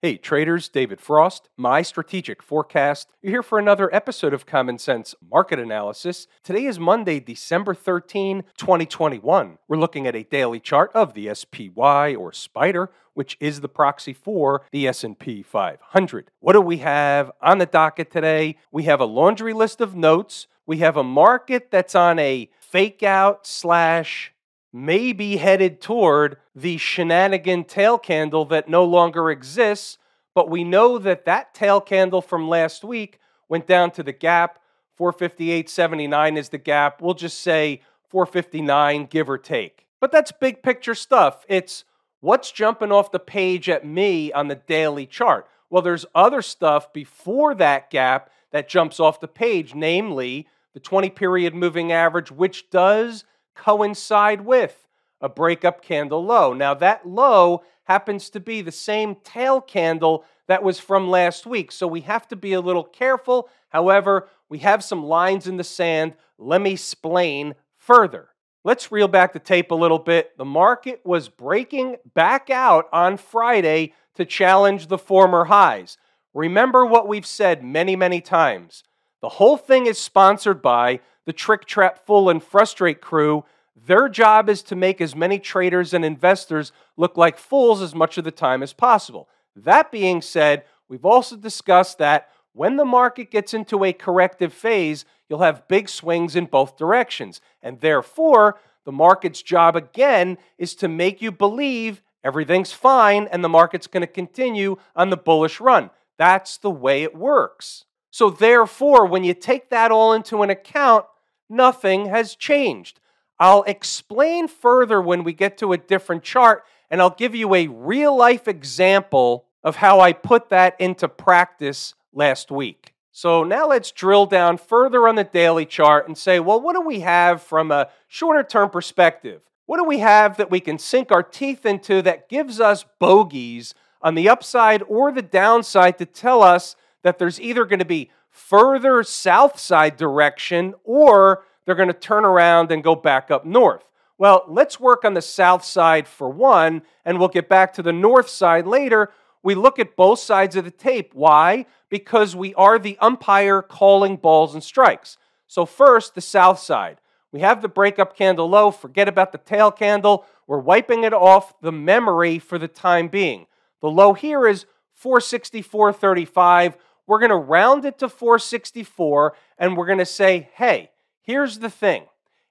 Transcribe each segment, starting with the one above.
Hey traders, David Frost, my strategic forecast. You're here for another episode of Common Sense Market Analysis. Today is Monday, December 13, 2021. We're looking at a daily chart of the SPY or Spider, which is the proxy for the S&P 500. What do we have on the docket today? We have a laundry list of notes. We have a market that's on a fake out slash may be headed toward the shenanigan tail candle that no longer exists. But we know that that tail candle from last week went down to the gap. 458.79 is the gap. We'll just say 459, give or take. But that's big picture stuff. It's what's jumping off the page at me on the daily chart. Well, there's other stuff before that gap that jumps off the page, namely the 20 period moving average, which does coincide with a breakup candle low. Now, that low happens to be the same tail candle that was from last week, so we have to be a little careful. However, we have some lines in the sand. Let me explain further. Let's reel back the tape a little bit. The market was breaking back out on Friday to challenge the former highs. Remember what we've said many, many times. The whole thing is sponsored by the Trick Trap Fool and Frustrate crew. Their job is to make as many traders and investors look like fools as much of the time as possible. That being said, we've also discussed that when the market gets into a corrective phase, you'll have big swings in both directions. And therefore, the market's job again is to make you believe everything's fine and the market's going to continue on the bullish run. That's the way it works. So, therefore, when you take that all into an account, nothing has changed. I'll explain further when we get to a different chart, and I'll give you a real life example of how I put that into practice last week. So now let's drill down further on the daily chart and say, well, what do we have from a shorter term perspective? What do we have that we can sink our teeth into that gives us bogeys on the upside or the downside to tell us that there's either going to be further south side direction or they're going to turn around and go back up north. Well, let's work on the south side for one, and we'll get back to the north side later. We look at both sides of the tape. Why? Because we are the umpire calling balls and strikes. So, first, the south side. We have the breakup candle low. Forget about the tail candle. We're wiping it off the memory for the time being. The low here is 464.35. We're going to round it to 464 and we're going to say, hey, here's the thing.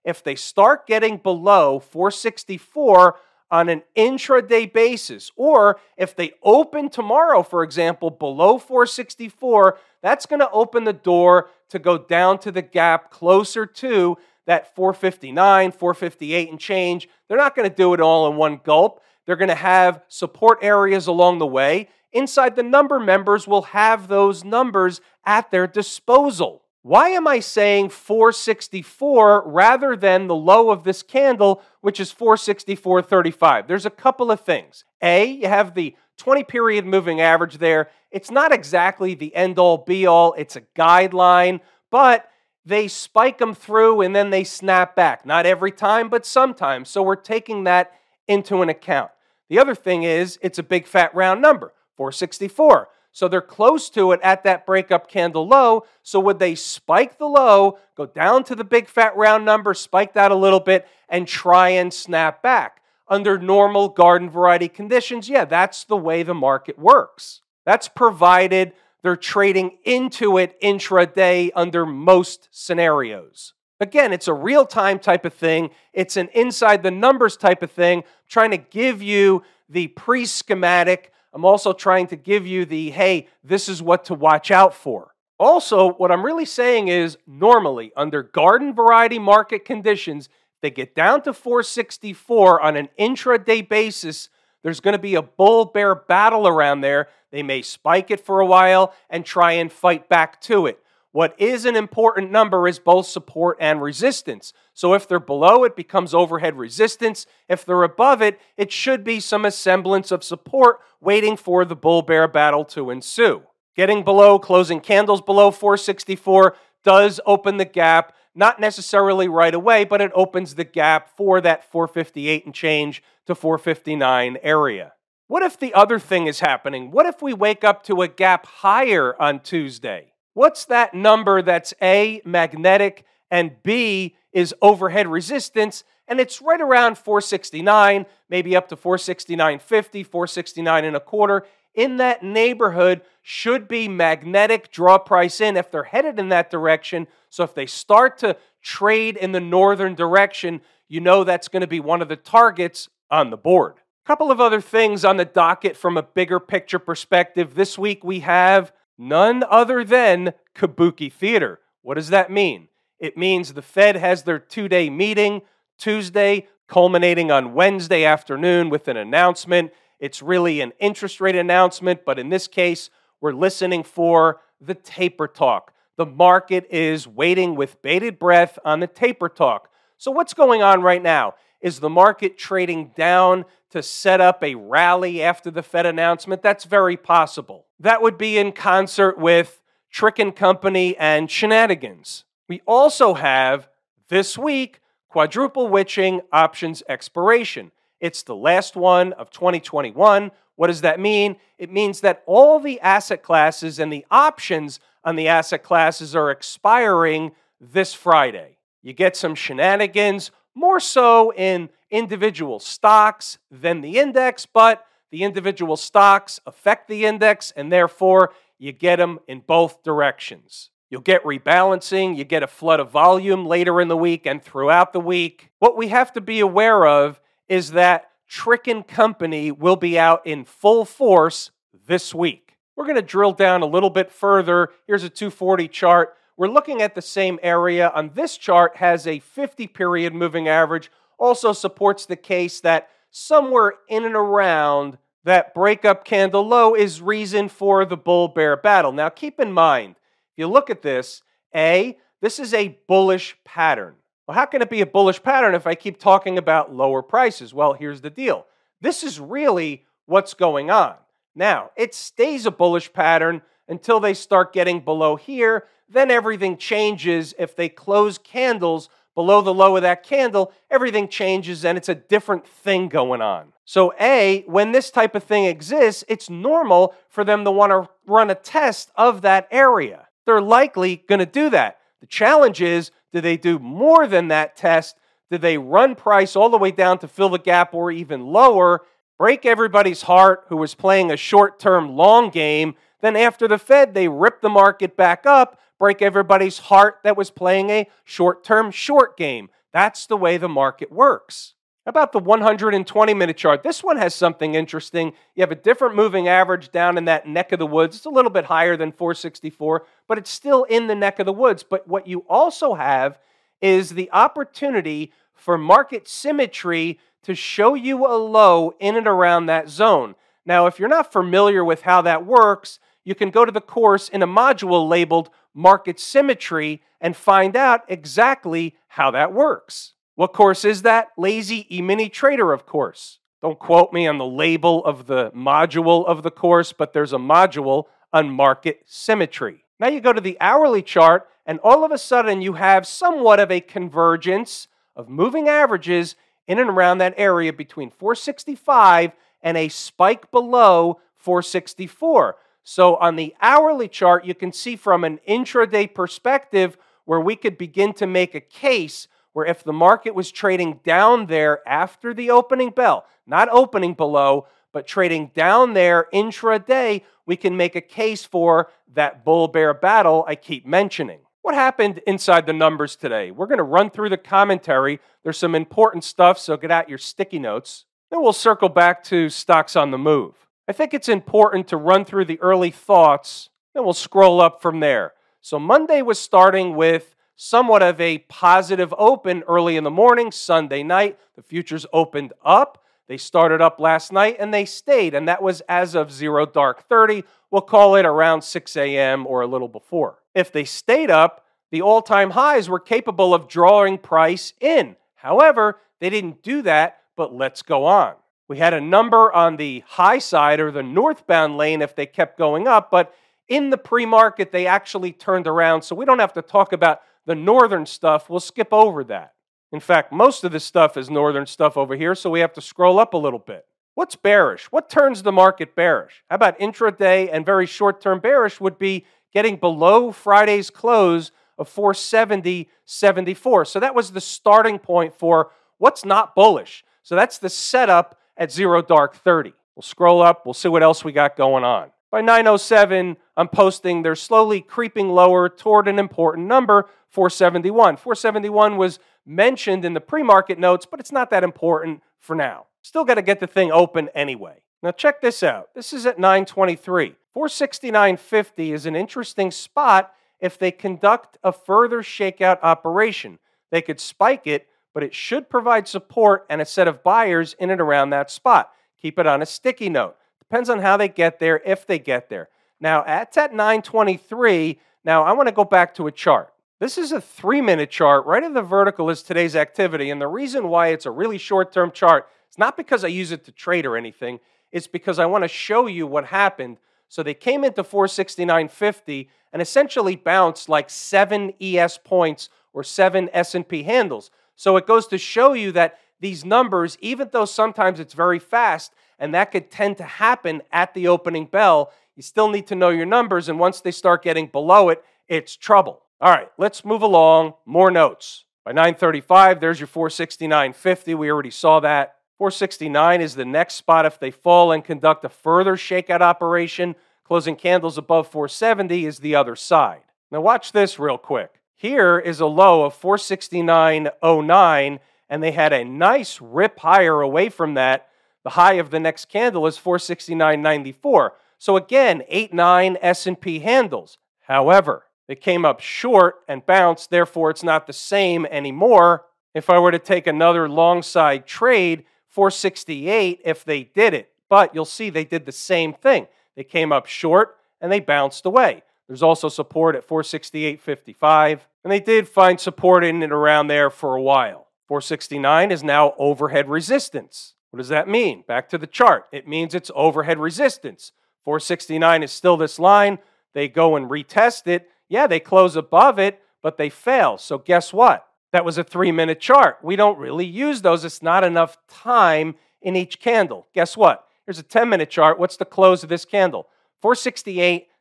If they start getting below 464 on an intraday basis, or if they open tomorrow, for example, below 464, that's going to open the door to go down to the gap closer to that 459, 458 and change. They're not going to do it all in one gulp. They're going to have support areas along the way inside the number members will have those numbers at their disposal. Why am I saying 464 rather than the low of this candle, which is 464.35? There's a couple of things. A, you have the 20 period moving average there. It's not exactly the end all be all, it's a guideline, but they spike them through and then they snap back. Not every time, but sometimes. So we're taking that into an account. The other thing is, it's a big fat round number. 464. So they're close to it at that breakup candle low. So would they spike the low, go down to the big fat round number, spike that a little bit, and try and snap back? Under normal garden variety conditions, yeah, that's the way the market works. That's provided they're trading into it intraday under most scenarios. Again, it's a real time type of thing. It's an inside the numbers type of thing, trying to give you the pre schematic I'm also trying to give you the hey, this is what to watch out for. Also, what I'm really saying is normally, under garden variety market conditions, they get down to 464 on an intraday basis. There's going to be a bull bear battle around there. They may spike it for a while and try and fight back to it. What is an important number is both support and resistance. So if they're below, it becomes overhead resistance. If they're above it, it should be some semblance of support waiting for the bull bear battle to ensue. Getting below, closing candles below 464 does open the gap, not necessarily right away, but it opens the gap for that 458 and change to 459 area. What if the other thing is happening? What if we wake up to a gap higher on Tuesday? What's that number that's A, magnetic, and B is overhead resistance? And it's right around 469, maybe up to 469.50, 469 and a quarter. In that neighborhood should be magnetic draw price in if they're headed in that direction. So if they start to trade in the northern direction, you know that's going to be one of the targets on the board. A couple of other things on the docket from a bigger picture perspective. This week we have none other than Kabuki Theater. What does that mean? It means the Fed has their two day meeting Tuesday, culminating on Wednesday afternoon with an announcement. It's really an interest rate announcement, but in this case, we're listening for the taper talk. The market is waiting with bated breath on the taper talk. So, what's going on right now? Is the market trading down to set up a rally after the Fed announcement? That's very possible. That would be in concert with Trick and Company and Shenanigans. We also have this week quadruple witching options expiration. It's the last one of 2021. What does that mean? It means that all the asset classes and the options on the asset classes are expiring this Friday. You get some shenanigans, more so in individual stocks than the index, but the individual stocks affect the index, and therefore you get them in both directions. You'll get rebalancing, you get a flood of volume later in the week and throughout the week. What we have to be aware of is that Trick and Company will be out in full force this week. We're going to drill down a little bit further. Here's a 240 chart. We're looking at the same area. On this chart has a 50 period moving average. Also supports the case that somewhere in and around that breakup candle low is reason for the bull bear battle. Now keep in mind, if you look at this, A, this is a bullish pattern. Well, how can it be a bullish pattern if I keep talking about lower prices? Well, here's the deal this is really what's going on. Now, it stays a bullish pattern until they start getting below here. Then everything changes. If they close candles below the low of that candle, everything changes and it's a different thing going on. So, A, when this type of thing exists, it's normal for them to want to run a test of that area they're likely going to do that. The challenge is do they do more than that test? Do they run price all the way down to fill the gap or even lower, break everybody's heart who was playing a short term long game? Then, after the Fed, they rip the market back up, break everybody's heart that was playing a short term short game. That's the way the market works about the 120 minute chart? This one has something interesting. You have a different moving average down in that neck of the woods. It's a little bit higher than 464, but it's still in the neck of the woods. But what you also have is the opportunity for market symmetry to show you a low in and around that zone. Now, if you're not familiar with how that works, you can go to the course in a module labeled Market Symmetry and find out exactly how that works. What course is that? Lazy E-mini Trader, of course. Don't quote me on the label of the module of the course, but there's a module on market symmetry. Now you go to the hourly chart, and all of a sudden you have somewhat of a convergence of moving averages in and around that area between 465 and a spike below 464. So on the hourly chart, you can see from an intraday perspective where we could begin to make a case where if the market was trading down there after the opening bell, not opening below, but trading down there intraday, we can make a case for that bull bear battle I keep mentioning. What happened inside the numbers today? We're going to run through the commentary. There's some important stuff, so get out your sticky notes. Then we'll circle back to stocks on the move. I think it's important to run through the early thoughts, and we'll scroll up from there. So Monday was starting with somewhat of a positive open early in the morning, Sunday night. The futures opened up. They started up last night and they stayed, and that was as of zero dark 30. We'll call it around 6 a.m. or a little before. If they stayed up, the all time highs were capable of drawing price in. However, they didn't do that, but let's go on. We had a number on the high side or the northbound lane if they kept going up, but in the pre market, they actually turned around. So we don't have to talk about the northern stuff, we'll skip over that. In fact, most of this stuff is northern stuff over here, so we have to scroll up a little bit. What's bearish? What turns the market bearish? How about intraday and very short term bearish would be getting below Friday's close of 470.74. So that was the starting point for what's not bullish. So that's the setup at zero dark 30. We'll scroll up, we'll see what else we got going on. By 907, I'm posting they're slowly creeping lower toward an important number, 471. 471 was mentioned in the pre market notes, but it's not that important for now. Still got to get the thing open anyway. Now, check this out. This is at 923. 469.50 is an interesting spot if they conduct a further shakeout operation. They could spike it, but it should provide support and a set of buyers in and around that spot. Keep it on a sticky note. Depends on how they get there, if they get there. Now, at at 923. Now, I want to go back to a chart. This is a three minute chart. Right in the vertical is today's activity. And the reason why it's a really short term chart, it's not because I use it to trade or anything. It's because I want to show you what happened. So they came into 469.50 and essentially bounced like seven ES points or seven S&P handles. So it goes to show you that these numbers, even though sometimes it's very fast, and that could tend to happen at the opening bell, you still need to know your numbers. And once they start getting below it, it's trouble. All right, let's move along. More notes. By 935, there's your 469.50. We already saw that. 469 is the next spot if they fall and conduct a further shakeout operation. Closing candles above 470 is the other side. Now, watch this real quick. Here is a low of 469.09, and they had a nice rip higher away from that. The high of the next candle is 469.94. So again, 8 9 S&P handles. However, they came up short and bounced, therefore it's not the same anymore. If I were to take another long side trade, 468 if they did it. But you'll see they did the same thing. They came up short and they bounced away. There's also support at 468.55, and they did find support in and around there for a while. 469 is now overhead resistance. What does that mean? Back to the chart. It means it's overhead resistance. 469 is still this line. They go and retest it. Yeah, they close above it, but they fail. So guess what? that was a three minute chart. We don't really use those. It's not enough time in each candle. Guess what? Here's a 10 minute chart. What's the close of this candle?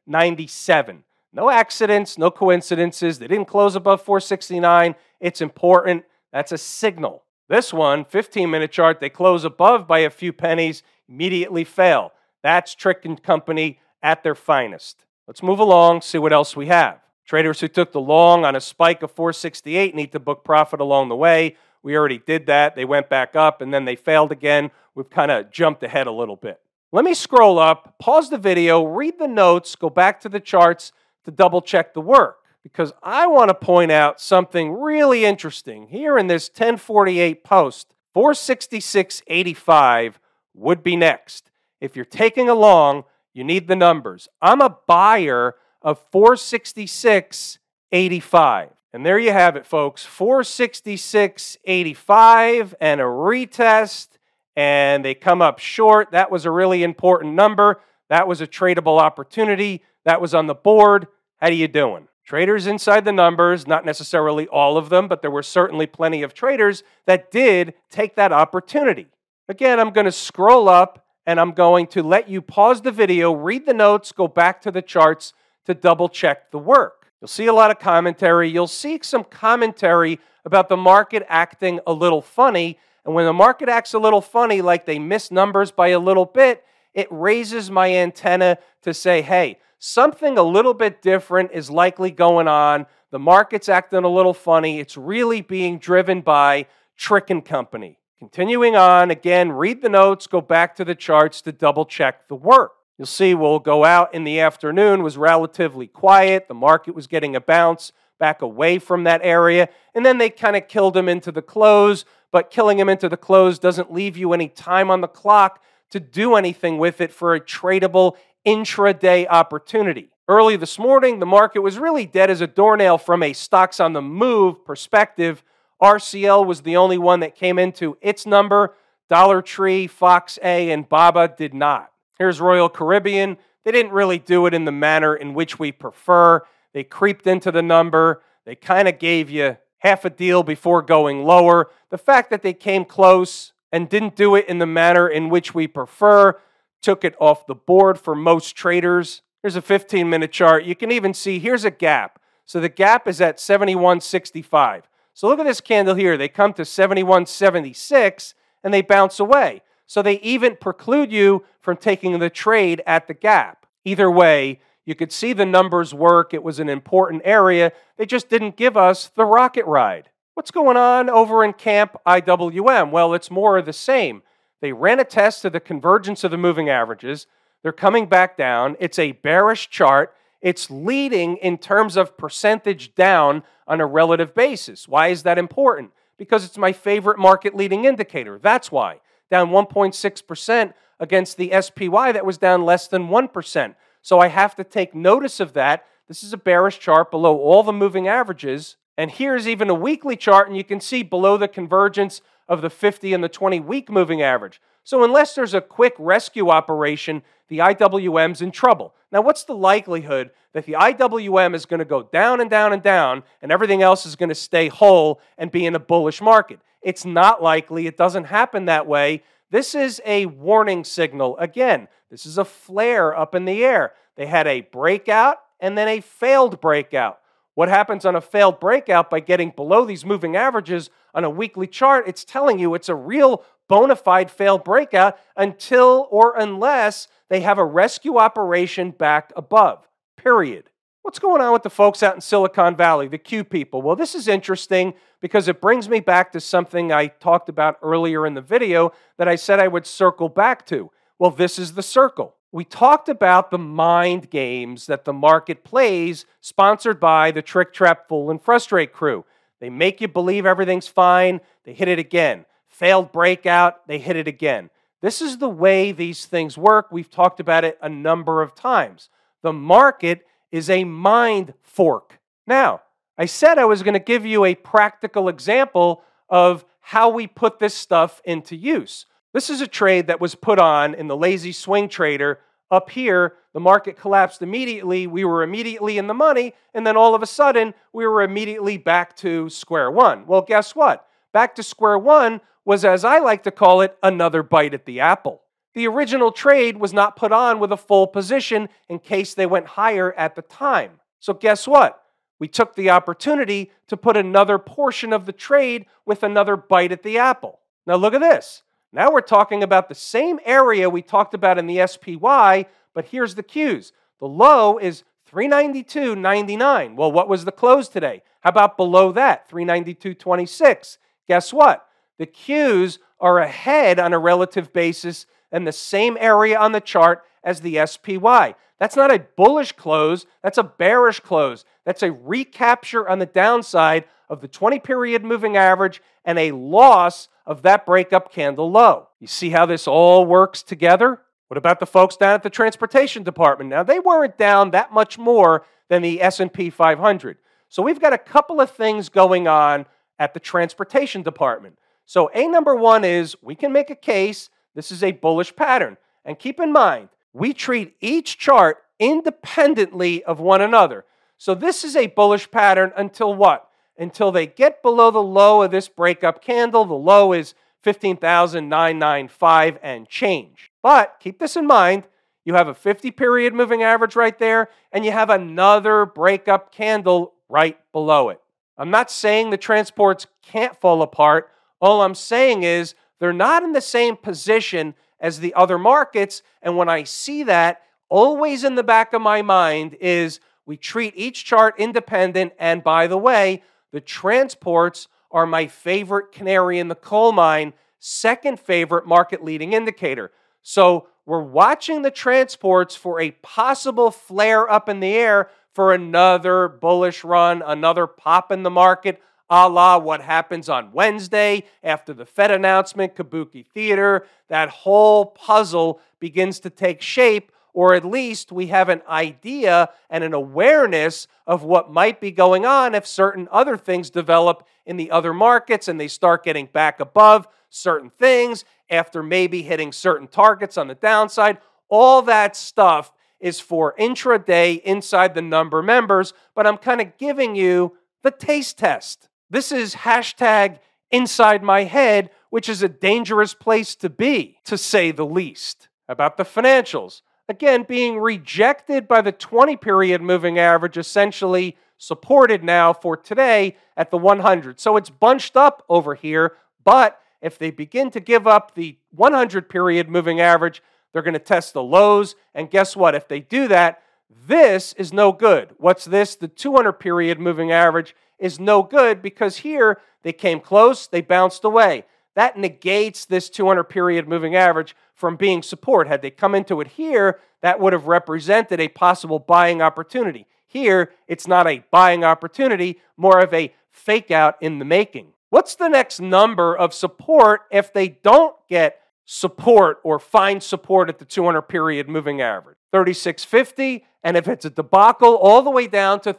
468.97. No accidents, no coincidences. They didn't close above 469. It's important. That's a signal. This one, 15 minute chart, they close above by a few pennies, immediately fail. That's Trick and Company at their finest. Let's move along, see what else we have. Traders who took the long on a spike of 468 need to book profit along the way. We already did that. They went back up and then they failed again. We've kind of jumped ahead a little bit. Let me scroll up, pause the video, read the notes, go back to the charts to double check the work because I want to point out something really interesting. Here in this 1048 post, 466.85 would be next. If you're taking along, you need the numbers. I'm a buyer of 466.85. And there you have it, folks 466.85 and a retest, and they come up short. That was a really important number. That was a tradable opportunity. That was on the board. How are you doing? Traders inside the numbers, not necessarily all of them, but there were certainly plenty of traders that did take that opportunity. Again, I'm going to scroll up and I'm going to let you pause the video, read the notes, go back to the charts to double check the work. You'll see a lot of commentary. You'll see some commentary about the market acting a little funny. And when the market acts a little funny, like they miss numbers by a little bit, it raises my antenna to say, hey, something a little bit different is likely going on. The market's acting a little funny. It's really being driven by Trick and Company. Continuing on, again, read the notes, go back to the charts to double check the work. You'll see we'll go out in the afternoon was relatively quiet. The market was getting a bounce back away from that area. And then they kind of killed him into the close, but killing him into the close doesn't leave you any time on the clock to do anything with it for a tradable intraday opportunity. Early this morning, the market was really dead as a doornail from a stocks on the move perspective. RCL was the only one that came into its number. Dollar Tree, Fox A, and BABA did not. Here's Royal Caribbean. They didn't really do it in the manner in which we prefer. They creeped into the number. They kind of gave you half a deal before going lower. The fact that they came close, and didn't do it in the manner in which we prefer, took it off the board for most traders. Here's a 15 minute chart. You can even see here's a gap. So the gap is at 71.65. So look at this candle here. They come to 71.76 and they bounce away. So they even preclude you from taking the trade at the gap. Either way, you could see the numbers work. It was an important area. They just didn't give us the rocket ride. What's going on over in Camp IWM? Well, it's more of the same. They ran a test of the convergence of the moving averages. They're coming back down. It's a bearish chart. It's leading in terms of percentage down on a relative basis. Why is that important? Because it's my favorite market leading indicator. That's why. Down 1.6% against the SPY that was down less than 1%. So I have to take notice of that. This is a bearish chart below all the moving averages. And here's even a weekly chart, and you can see below the convergence of the 50 and the 20 week moving average. So, unless there's a quick rescue operation, the IWM's in trouble. Now, what's the likelihood that the IWM is going to go down and down and down, and everything else is going to stay whole and be in a bullish market? It's not likely. It doesn't happen that way. This is a warning signal. Again, this is a flare up in the air. They had a breakout and then a failed breakout. What happens on a failed breakout by getting below these moving averages on a weekly chart? It's telling you it's a real bona fide failed breakout until or unless they have a rescue operation back above. Period. What's going on with the folks out in Silicon Valley, the Q people? Well, this is interesting because it brings me back to something I talked about earlier in the video that I said I would circle back to. Well, this is the circle we talked about the mind games that the market plays, sponsored by the Trick Trap Fool and Frustrate crew. They make you believe everything's fine, they hit it again. Failed breakout, they hit it again. This is the way these things work. We've talked about it a number of times. The market is a mind fork. Now, I said I was going to give you a practical example of how we put this stuff into use. This is a trade that was put on in the lazy swing trader up here, the market collapsed immediately. We were immediately in the money. And then all of a sudden, we were immediately back to square one. Well, guess what? Back to square one was, as I like to call it, another bite at the apple. The original trade was not put on with a full position in case they went higher at the time. So, guess what? We took the opportunity to put another portion of the trade with another bite at the apple. Now, look at this. Now we're talking about the same area we talked about in the SPY, but here's the Qs. The low is 392.99. Well, what was the close today? How about below that? 392.26. Guess what? The Qs are ahead on a relative basis and the same area on the chart as the SPY. That's not a bullish close, that's a bearish close. That's a recapture on the downside of the 20 period moving average and a loss of that breakup candle low. You see how this all works together? What about the folks down at the transportation department? Now they weren't down that much more than the S&P 500. So we've got a couple of things going on at the transportation department. So A number 1 is we can make a case this is a bullish pattern. And keep in mind, we treat each chart independently of one another. So this is a bullish pattern until what? until they get below the low of this breakup candle. The low is 15,995 and change. But keep this in mind you have a 50 period moving average right there, and you have another breakup candle right below it. I'm not saying the transports can't fall apart. All I'm saying is they're not in the same position as the other markets. And when I see that, always in the back of my mind is we treat each chart independent. And by the way, the transports are my favorite canary in the coal mine, second favorite market leading indicator. So we're watching the transports for a possible flare up in the air for another bullish run, another pop in the market, a la what happens on Wednesday after the Fed announcement, Kabuki Theater. That whole puzzle begins to take shape or at least we have an idea and an awareness of what might be going on if certain other things develop in the other markets and they start getting back above certain things after maybe hitting certain targets on the downside. All that stuff is for intraday inside the number members, but I'm kind of giving you the taste test. This is hashtag inside my head which is a dangerous place to be, to say the least. About the financials, again, being rejected by the 20 period moving average, essentially supported now for today at the 100. So it's bunched up over here, but if they begin to give up the 100 period moving average, they're going to test the lows. And guess what? If they do that, this is no good. What's this? The 200 period moving average is no good because here they came close, they bounced away. That negates this 200 period moving average from being support. Had they come into it here, that would have represented a possible buying opportunity. Here, it's not a buying opportunity, more of a fake out in the making. What's the next number of support if they don't get support or find support at the 200 period moving average? 3650, and if it's a debacle, all the way down to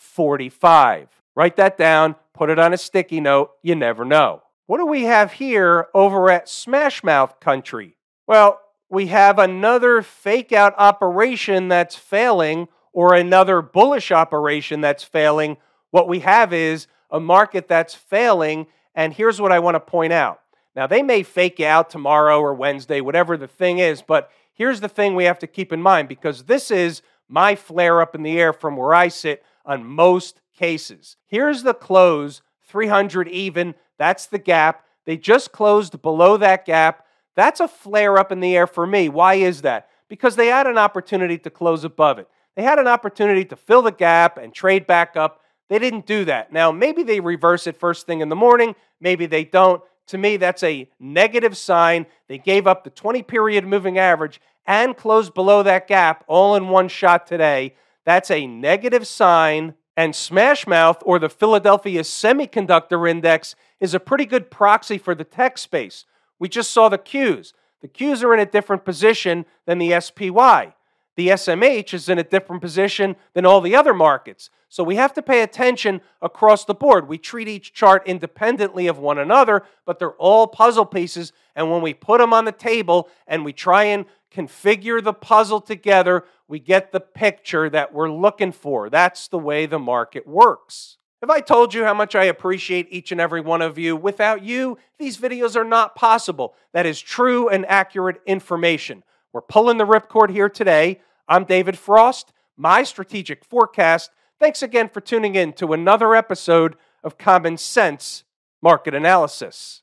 3545. Write that down, put it on a sticky note, you never know. What do we have here over at Smashmouth Country? Well, we have another fake out operation that's failing or another bullish operation that's failing. What we have is a market that's failing. And here's what I want to point out. Now, they may fake out tomorrow or Wednesday, whatever the thing is, but here's the thing we have to keep in mind because this is my flare up in the air from where I sit on most cases. Here's the close 300 even. That's the gap. They just closed below that gap. That's a flare up in the air for me. Why is that? Because they had an opportunity to close above it. They had an opportunity to fill the gap and trade back up. They didn't do that. Now, maybe they reverse it first thing in the morning, maybe they don't. To me, that's a negative sign. They gave up the 20 period moving average and closed below that gap all in one shot today. That's a negative sign. And Smashmouth, or the Philadelphia Semiconductor Index, is a pretty good proxy for the tech space. We just saw the Qs. The Qs are in a different position than the SPY the SMH is in a different position than all the other markets. So we have to pay attention across the board. We treat each chart independently of one another, but they're all puzzle pieces. And when we put them on the table and we try and configure the puzzle together, we get the picture that we're looking for. That's the way the market works. Have I told you how much I appreciate each and every one of you? Without you, these videos are not possible. That is true and accurate information. We're pulling the ripcord here today. I'm David Frost, my strategic forecast. Thanks again for tuning in to another episode of Common Sense Market Analysis.